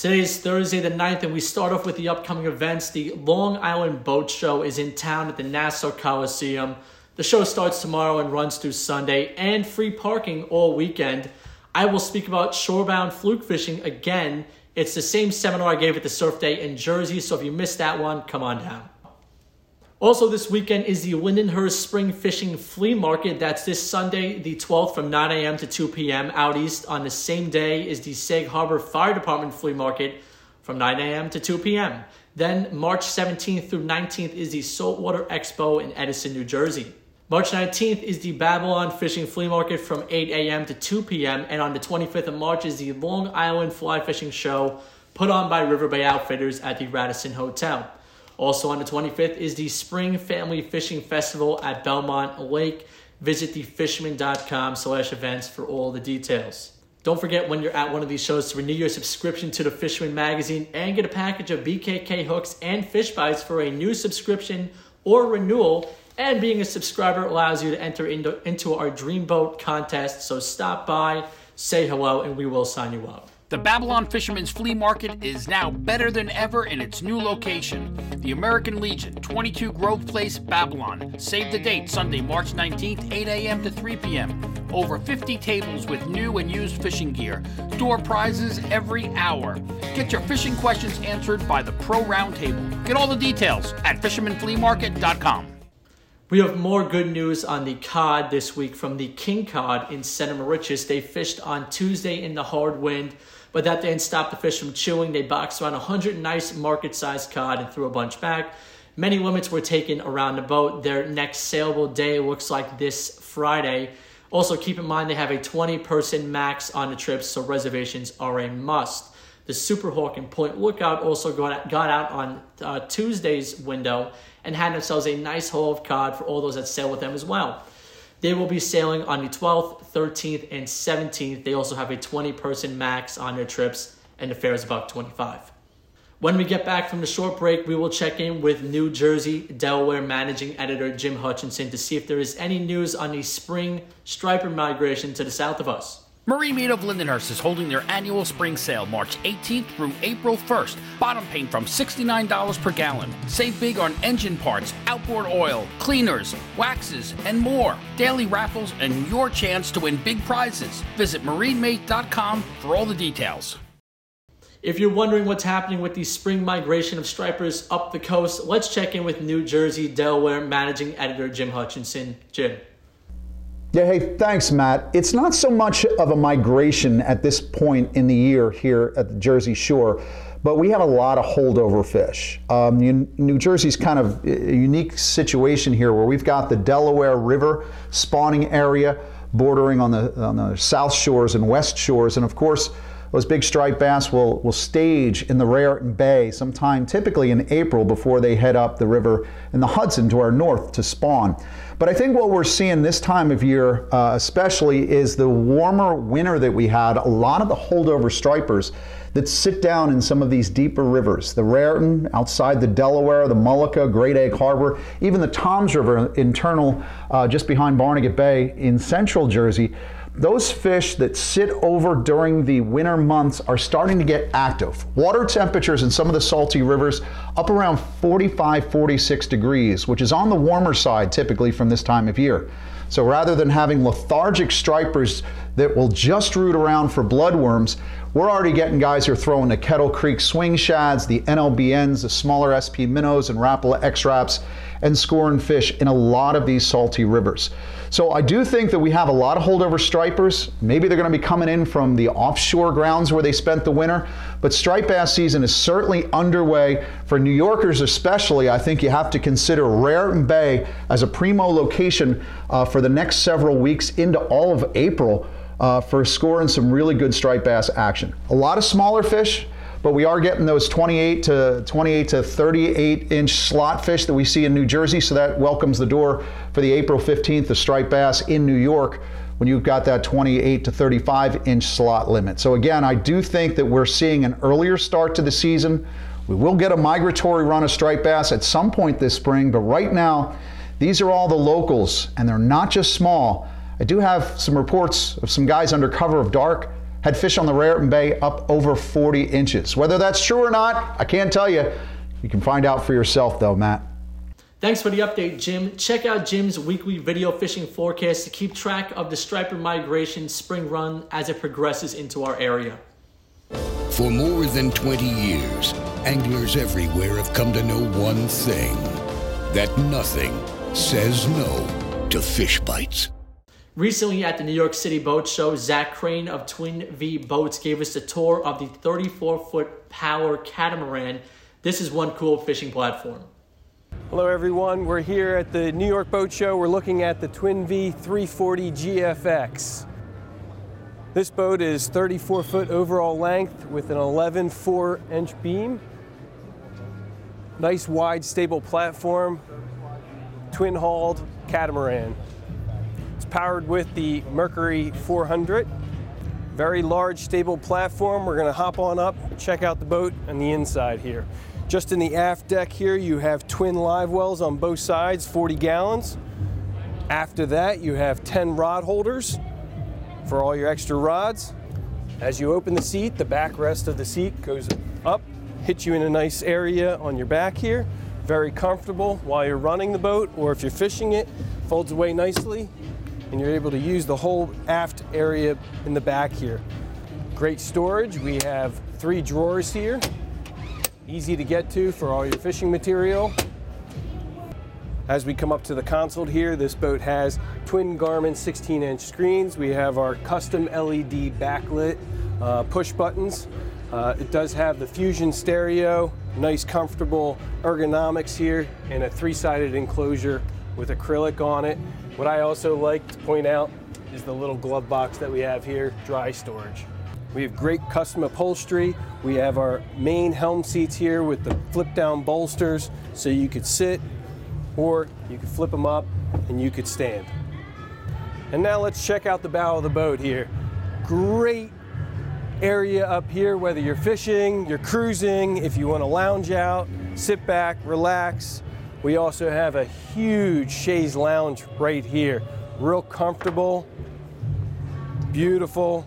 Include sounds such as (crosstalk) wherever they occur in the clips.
Today is Thursday the 9th, and we start off with the upcoming events. The Long Island Boat Show is in town at the Nassau Coliseum. The show starts tomorrow and runs through Sunday, and free parking all weekend. I will speak about shorebound fluke fishing again. It's the same seminar I gave at the Surf Day in Jersey, so if you missed that one, come on down. Also, this weekend is the Lindenhurst Spring Fishing Flea Market. That's this Sunday, the 12th, from 9 a.m. to 2 p.m. out east. On the same day is the Sag Harbor Fire Department Flea Market from 9 a.m. to 2 p.m. Then, March 17th through 19th is the Saltwater Expo in Edison, New Jersey. March 19th is the Babylon Fishing Flea Market from 8 a.m. to 2 p.m. And on the 25th of March is the Long Island Fly Fishing Show put on by River Bay Outfitters at the Radisson Hotel. Also on the 25th is the Spring Family Fishing Festival at Belmont Lake. Visit thefisherman.com slash events for all the details. Don't forget when you're at one of these shows to renew your subscription to the Fisherman magazine and get a package of BKK hooks and fish bites for a new subscription or renewal. And being a subscriber allows you to enter into, into our Dreamboat contest. So stop by, say hello, and we will sign you up. The Babylon Fisherman's Flea Market is now better than ever in its new location. The American Legion, 22 Grove Place, Babylon. Save the date, Sunday, March 19th, 8 a.m. to 3 p.m. Over 50 tables with new and used fishing gear. Door prizes every hour. Get your fishing questions answered by the Pro Roundtable. Get all the details at fishermanfleamarket.com. We have more good news on the cod this week from the King Cod in Santa Mauritius. They fished on Tuesday in the hard wind but that didn't stop the fish from chewing. They boxed around 100 nice market sized cod and threw a bunch back. Many limits were taken around the boat. Their next saleable day looks like this Friday. Also, keep in mind they have a 20 person max on the trip, so reservations are a must. The Super Hawk and Point Lookout also got, got out on uh, Tuesday's window and had themselves a nice haul of cod for all those that sail with them as well. They will be sailing on the 12th, 13th, and 17th. They also have a 20 person max on their trips, and the fare is about 25. When we get back from the short break, we will check in with New Jersey, Delaware managing editor Jim Hutchinson to see if there is any news on the spring striper migration to the south of us. Marine Mate of Lindenhurst is holding their annual spring sale March 18th through April 1st. Bottom paint from $69 per gallon. Save big on engine parts, outboard oil, cleaners, waxes, and more. Daily raffles and your chance to win big prizes. Visit marinemate.com for all the details. If you're wondering what's happening with the spring migration of stripers up the coast, let's check in with New Jersey, Delaware managing editor Jim Hutchinson. Jim. Yeah, hey, thanks, Matt. It's not so much of a migration at this point in the year here at the Jersey Shore, but we have a lot of holdover fish. Um, New Jersey's kind of a unique situation here where we've got the Delaware River spawning area bordering on the, on the south shores and west shores, and of course, those big striped bass will, will stage in the Raritan Bay sometime typically in April before they head up the river in the Hudson to our north to spawn. But I think what we're seeing this time of year, uh, especially, is the warmer winter that we had. A lot of the holdover stripers that sit down in some of these deeper rivers, the Raritan outside the Delaware, the Mullica, Great Egg Harbor, even the Toms River internal uh, just behind Barnegat Bay in central Jersey those fish that sit over during the winter months are starting to get active. Water temperatures in some of the salty rivers up around 45, 46 degrees, which is on the warmer side typically from this time of year. So rather than having lethargic stripers that will just root around for bloodworms, we're already getting guys who are throwing the Kettle Creek swing shads, the NLBNs, the smaller SP minnows, and Rapala X-Raps, and scoring fish in a lot of these salty rivers. So I do think that we have a lot of holdover stripers. Maybe they're going to be coming in from the offshore grounds where they spent the winter, but striped bass season is certainly underway. For New Yorkers especially, I think you have to consider Raritan Bay as a primo location uh, for the next several weeks into all of April uh, for scoring some really good striped bass action. A lot of smaller fish, but we are getting those 28 to 28 to 38 inch slot fish that we see in New Jersey, so that welcomes the door for the April 15th, the striped bass in New York when you've got that 28 to 35 inch slot limit. So again, I do think that we're seeing an earlier start to the season. We will get a migratory run of striped bass at some point this spring, but right now, these are all the locals, and they're not just small. I do have some reports of some guys under cover of dark had fish on the Raritan Bay up over 40 inches. Whether that's true or not, I can't tell you. You can find out for yourself, though, Matt. Thanks for the update, Jim. Check out Jim's weekly video fishing forecast to keep track of the striper migration spring run as it progresses into our area. For more than 20 years, anglers everywhere have come to know one thing that nothing says no to fish bites. Recently at the New York City Boat Show, Zach Crane of Twin V Boats gave us a tour of the 34 foot power catamaran. This is one cool fishing platform. Hello everyone, we're here at the New York Boat Show. We're looking at the Twin V 340 GFX. This boat is 34 foot overall length with an 11 4 inch beam. Nice wide stable platform, twin hulled catamaran. Powered with the Mercury 400. Very large stable platform. We're gonna hop on up, check out the boat and the inside here. Just in the aft deck here, you have twin live wells on both sides, 40 gallons. After that, you have 10 rod holders for all your extra rods. As you open the seat, the backrest of the seat goes up, hits you in a nice area on your back here. Very comfortable while you're running the boat or if you're fishing it, folds away nicely and you're able to use the whole aft area in the back here. Great storage. We have three drawers here easy to get to for all your fishing material. As we come up to the console here, this boat has twin Garmin 16 inch screens. We have our custom LED backlit uh, push buttons. Uh, it does have the Fusion stereo, nice comfortable ergonomics here, and a three-sided enclosure with acrylic on it. What I also like to point out is the little glove box that we have here, dry storage. We have great custom upholstery. We have our main helm seats here with the flip down bolsters so you could sit or you could flip them up and you could stand. And now let's check out the bow of the boat here. Great area up here, whether you're fishing, you're cruising, if you want to lounge out, sit back, relax. We also have a huge chaise lounge right here. Real comfortable, beautiful,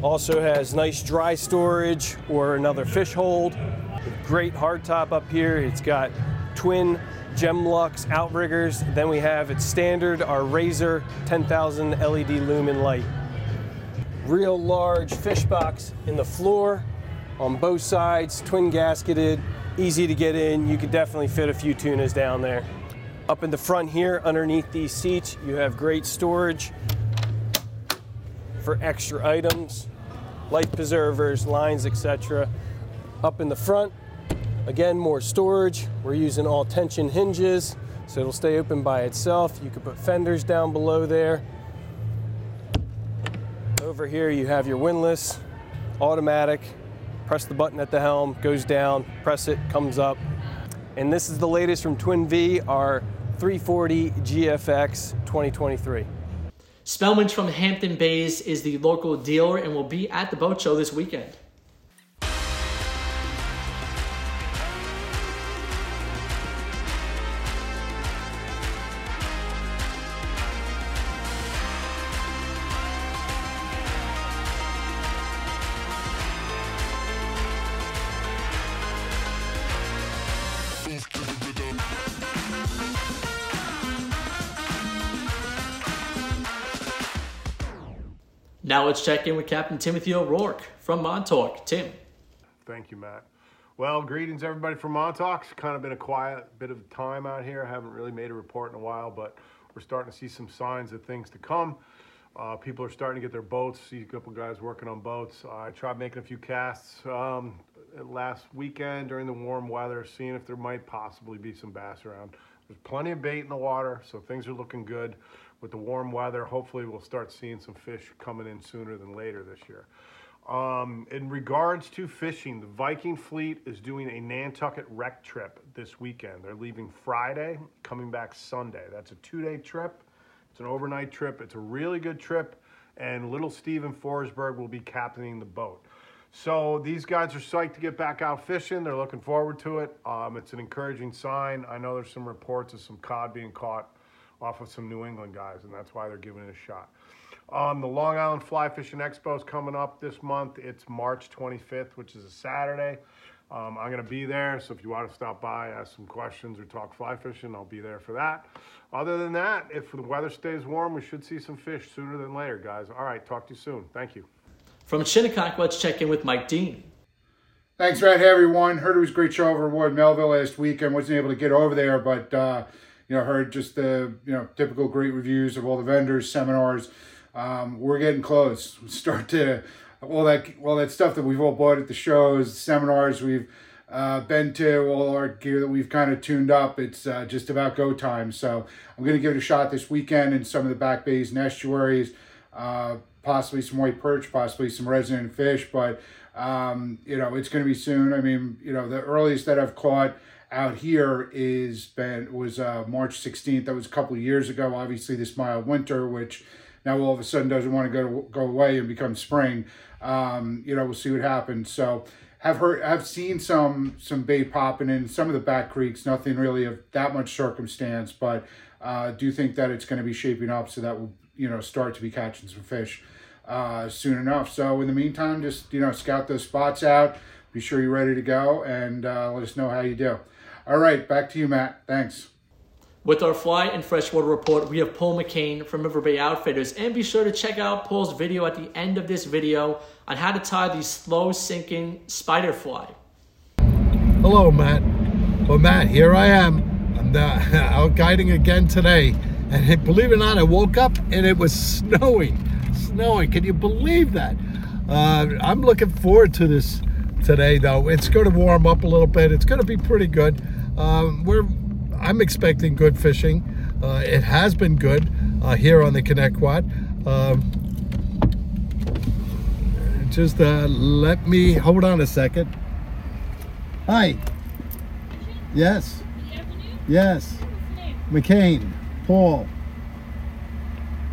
also has nice dry storage or another fish hold. Great hardtop up here. It's got twin Gemlux outriggers. Then we have its standard, our Razor 10,000 LED lumen light. Real large fish box in the floor on both sides, twin gasketed, easy to get in. You could definitely fit a few tunas down there. Up in the front here, underneath these seats, you have great storage for extra items life preservers, lines, etc. Up in the front, again, more storage. We're using all tension hinges, so it'll stay open by itself. You could put fenders down below there. Over here, you have your windlass, automatic. Press the button at the helm, goes down, press it, comes up. And this is the latest from Twin V, our 340 GFX 2023. Spellman's from Hampton Bays is the local dealer and will be at the boat show this weekend. Now let's check in with Captain Timothy O'Rourke from Montauk. Tim. Thank you, Matt. Well, greetings everybody from Montauk. It's kind of been a quiet bit of time out here. I haven't really made a report in a while, but we're starting to see some signs of things to come. Uh, people are starting to get their boats. See a couple guys working on boats. I tried making a few casts um, last weekend during the warm weather, seeing if there might possibly be some bass around. There's plenty of bait in the water, so things are looking good with the warm weather, hopefully we'll start seeing some fish coming in sooner than later this year. Um, in regards to fishing, the Viking fleet is doing a Nantucket wreck trip this weekend. They're leaving Friday, coming back Sunday. That's a two-day trip. It's an overnight trip. It's a really good trip, and little Steven Forsberg will be captaining the boat. So these guys are psyched to get back out fishing. They're looking forward to it. Um, it's an encouraging sign. I know there's some reports of some cod being caught off of some New England guys, and that's why they're giving it a shot. Um, the Long Island Fly Fishing Expo is coming up this month. It's March 25th, which is a Saturday. Um, I'm going to be there, so if you want to stop by, ask some questions, or talk fly fishing, I'll be there for that. Other than that, if the weather stays warm, we should see some fish sooner than later, guys. All right, talk to you soon. Thank you. From Shinnecock, let's check in with Mike Dean. Thanks, Red. Hey, everyone. Heard it was a great show over at Ward Melville last week weekend. Wasn't able to get over there, but uh, you know, heard just the you know typical great reviews of all the vendors, seminars. Um, we're getting close. We Start to all that all that stuff that we've all bought at the shows, seminars we've uh, been to, all our gear that we've kind of tuned up. It's uh, just about go time. So I'm going to give it a shot this weekend in some of the back bays and estuaries, uh, possibly some white perch, possibly some resident fish. But um, you know, it's going to be soon. I mean, you know, the earliest that I've caught out here is been was uh, March 16th. That was a couple years ago. Obviously, this mild winter, which now all of a sudden doesn't want to go go away and become spring. Um, you know, we'll see what happens. So have heard, I've seen some some bait popping in some of the back creeks. Nothing really of that much circumstance, but uh, do think that it's going to be shaping up so that we'll you know start to be catching some fish uh, soon enough. So in the meantime, just you know scout those spots out. Be sure you're ready to go and uh, let us know how you do. All right, back to you, Matt. Thanks. With our fly and freshwater report, we have Paul McCain from River Bay Outfitters. And be sure to check out Paul's video at the end of this video on how to tie the slow sinking spider fly. Hello, Matt. Well, Matt, here I am. I'm uh, (laughs) out guiding again today. And (laughs) believe it or not, I woke up and it was snowing. Snowing. Can you believe that? Uh, I'm looking forward to this today, though. It's going to warm up a little bit. It's going to be pretty good. Um, we're I'm expecting good fishing. Uh, it has been good uh, here on the Connecticut. Um, just uh, let me hold on a second. Hi. Yes. Yes. McCain. Paul.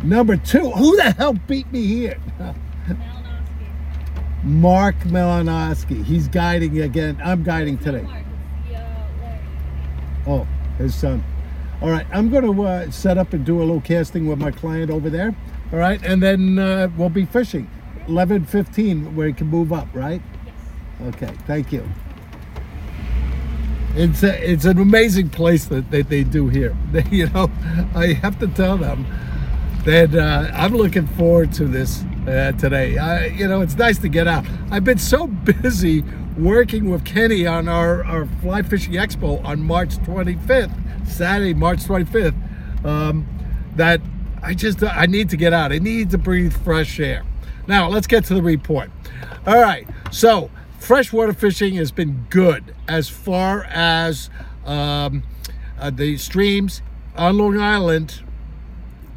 Number two. Who the hell beat me here? (laughs) Mark Melanowski. He's guiding again. I'm guiding today. Oh his son. All right, I'm going to uh, set up and do a little casting with my client over there. All right, and then uh, we'll be fishing. 11:15, where you can move up, right? Yes. Okay, thank you. It's a, it's an amazing place that, that they do here. They, (laughs) you know, I have to tell them that uh, I'm looking forward to this uh, today. I, you know, it's nice to get out. I've been so (laughs) busy working with Kenny on our, our Fly Fishing Expo on March 25th, Saturday, March 25th, um, that I just, I need to get out. I need to breathe fresh air. Now, let's get to the report. All right, so freshwater fishing has been good as far as um, uh, the streams on Long Island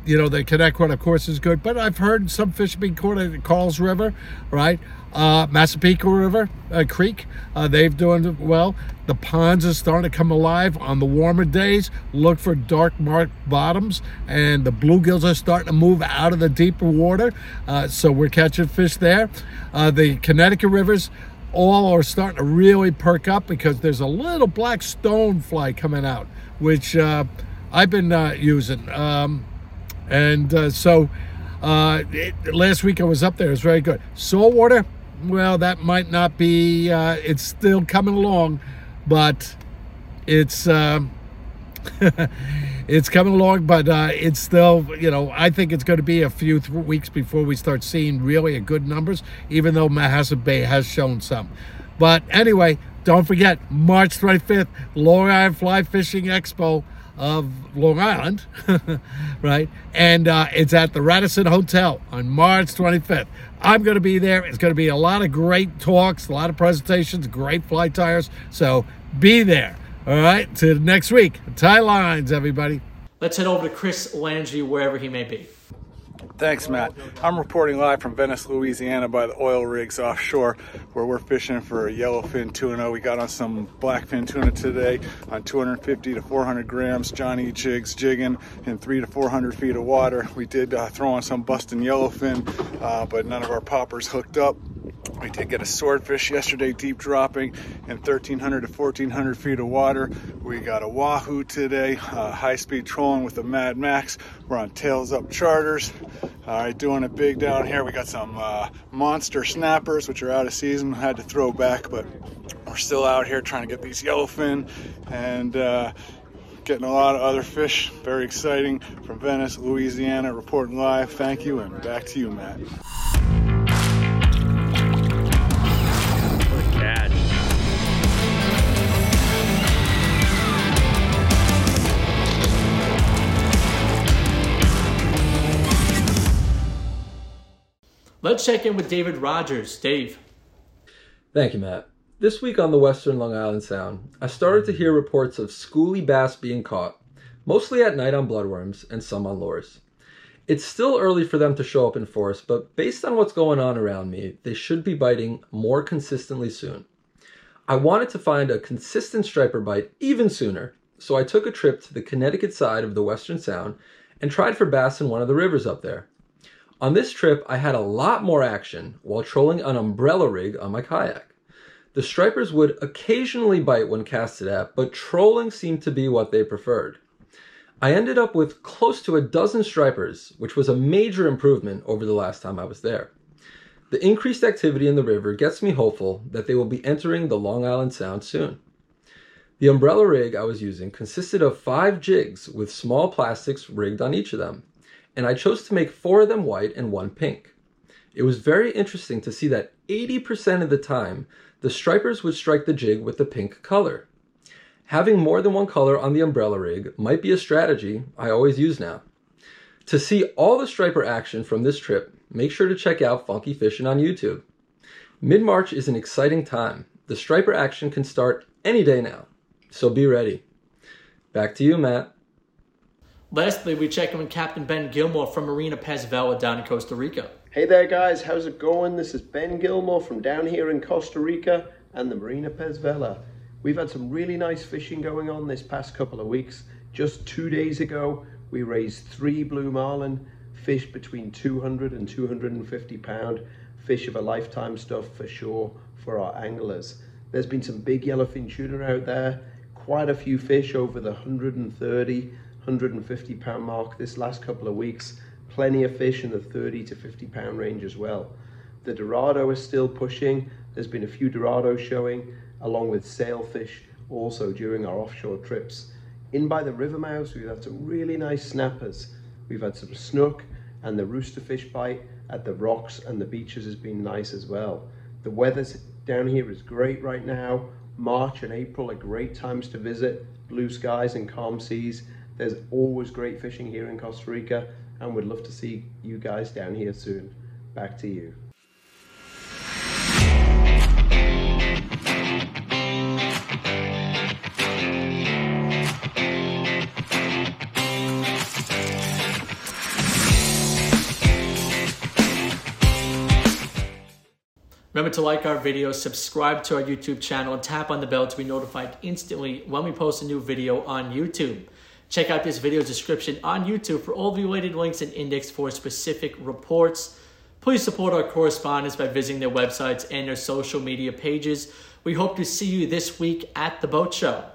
you know, the Connecticut, of course, is good, but I've heard some fish being caught at Carlls River, right? Uh, Massapequa River uh, Creek, uh, they've doing well. The ponds are starting to come alive on the warmer days. Look for dark marked bottoms, and the bluegills are starting to move out of the deeper water. Uh, so we're catching fish there. Uh, the Connecticut rivers, all are starting to really perk up because there's a little black stone fly coming out, which uh, I've been using. Um, and uh, so uh, it, last week I was up there. It was very good. Saltwater, well, that might not be. Uh, it's still coming along, but it's um, (laughs) it's coming along. But uh, it's still, you know, I think it's going to be a few th- weeks before we start seeing really good numbers. Even though Manhasset Bay has shown some. But anyway, don't forget March 25th, Long Island Fly Fishing Expo of Long Island, (laughs) right? And uh, it's at the Radisson Hotel on March 25th. I'm going to be there. It's going to be a lot of great talks, a lot of presentations, great fly tyers. So be there. All right. Till next week. Tie lines, everybody. Let's head over to Chris Lange, wherever he may be. Thanks, Matt. I'm reporting live from Venice, Louisiana by the oil rigs offshore where we're fishing for yellowfin tuna. We got on some blackfin tuna today on 250 to 400 grams, Johnny jigs jigging in three to 400 feet of water. We did uh, throw on some busting yellowfin, uh, but none of our poppers hooked up. We did get a swordfish yesterday, deep dropping in 1,300 to 1,400 feet of water. We got a wahoo today, uh, high speed trolling with the Mad Max. We're on tails up charters. All right, doing it big down here. We got some uh, monster snappers, which are out of season. Had to throw back, but we're still out here trying to get these yellowfin and uh, getting a lot of other fish. Very exciting from Venice, Louisiana, reporting live. Thank you, and back to you, Matt. Let's check in with David Rogers. Dave. Thank you, Matt. This week on the Western Long Island Sound, I started to hear reports of schoolie bass being caught, mostly at night on bloodworms and some on lures. It's still early for them to show up in force, but based on what's going on around me, they should be biting more consistently soon. I wanted to find a consistent striper bite even sooner, so I took a trip to the Connecticut side of the Western Sound and tried for bass in one of the rivers up there. On this trip, I had a lot more action while trolling an umbrella rig on my kayak. The stripers would occasionally bite when casted at, but trolling seemed to be what they preferred. I ended up with close to a dozen stripers, which was a major improvement over the last time I was there. The increased activity in the river gets me hopeful that they will be entering the Long Island Sound soon. The umbrella rig I was using consisted of five jigs with small plastics rigged on each of them, and I chose to make four of them white and one pink. It was very interesting to see that 80% of the time, the stripers would strike the jig with the pink color. Having more than one color on the umbrella rig might be a strategy I always use now. To see all the striper action from this trip, make sure to check out Funky Fishing on YouTube. Mid March is an exciting time. The striper action can start any day now, so be ready. Back to you, Matt. Lastly, we check in with Captain Ben Gilmore from Marina Pez Vela down in Costa Rica. Hey there, guys. How's it going? This is Ben Gilmore from down here in Costa Rica and the Marina Pez Vela. We've had some really nice fishing going on this past couple of weeks. Just two days ago, we raised three blue marlin, fish between 200 and 250 pound, fish of a lifetime stuff for sure for our anglers. There's been some big yellowfin tuna out there, quite a few fish over the 130, 150 pound mark this last couple of weeks. Plenty of fish in the 30 to 50 pound range as well. The Dorado is still pushing. There's been a few Dorados showing, along with sailfish also during our offshore trips. In by the river mouths, we've had some really nice snappers. We've had some snook and the roosterfish bite at the rocks and the beaches has been nice as well. The weather down here is great right now. March and April are great times to visit. Blue skies and calm seas. There's always great fishing here in Costa Rica and we'd love to see you guys down here soon. Back to you. Remember to like our videos, subscribe to our YouTube channel, and tap on the bell to be notified instantly when we post a new video on YouTube. Check out this video description on YouTube for all the related links and index for specific reports. Please support our correspondents by visiting their websites and their social media pages. We hope to see you this week at the boat show.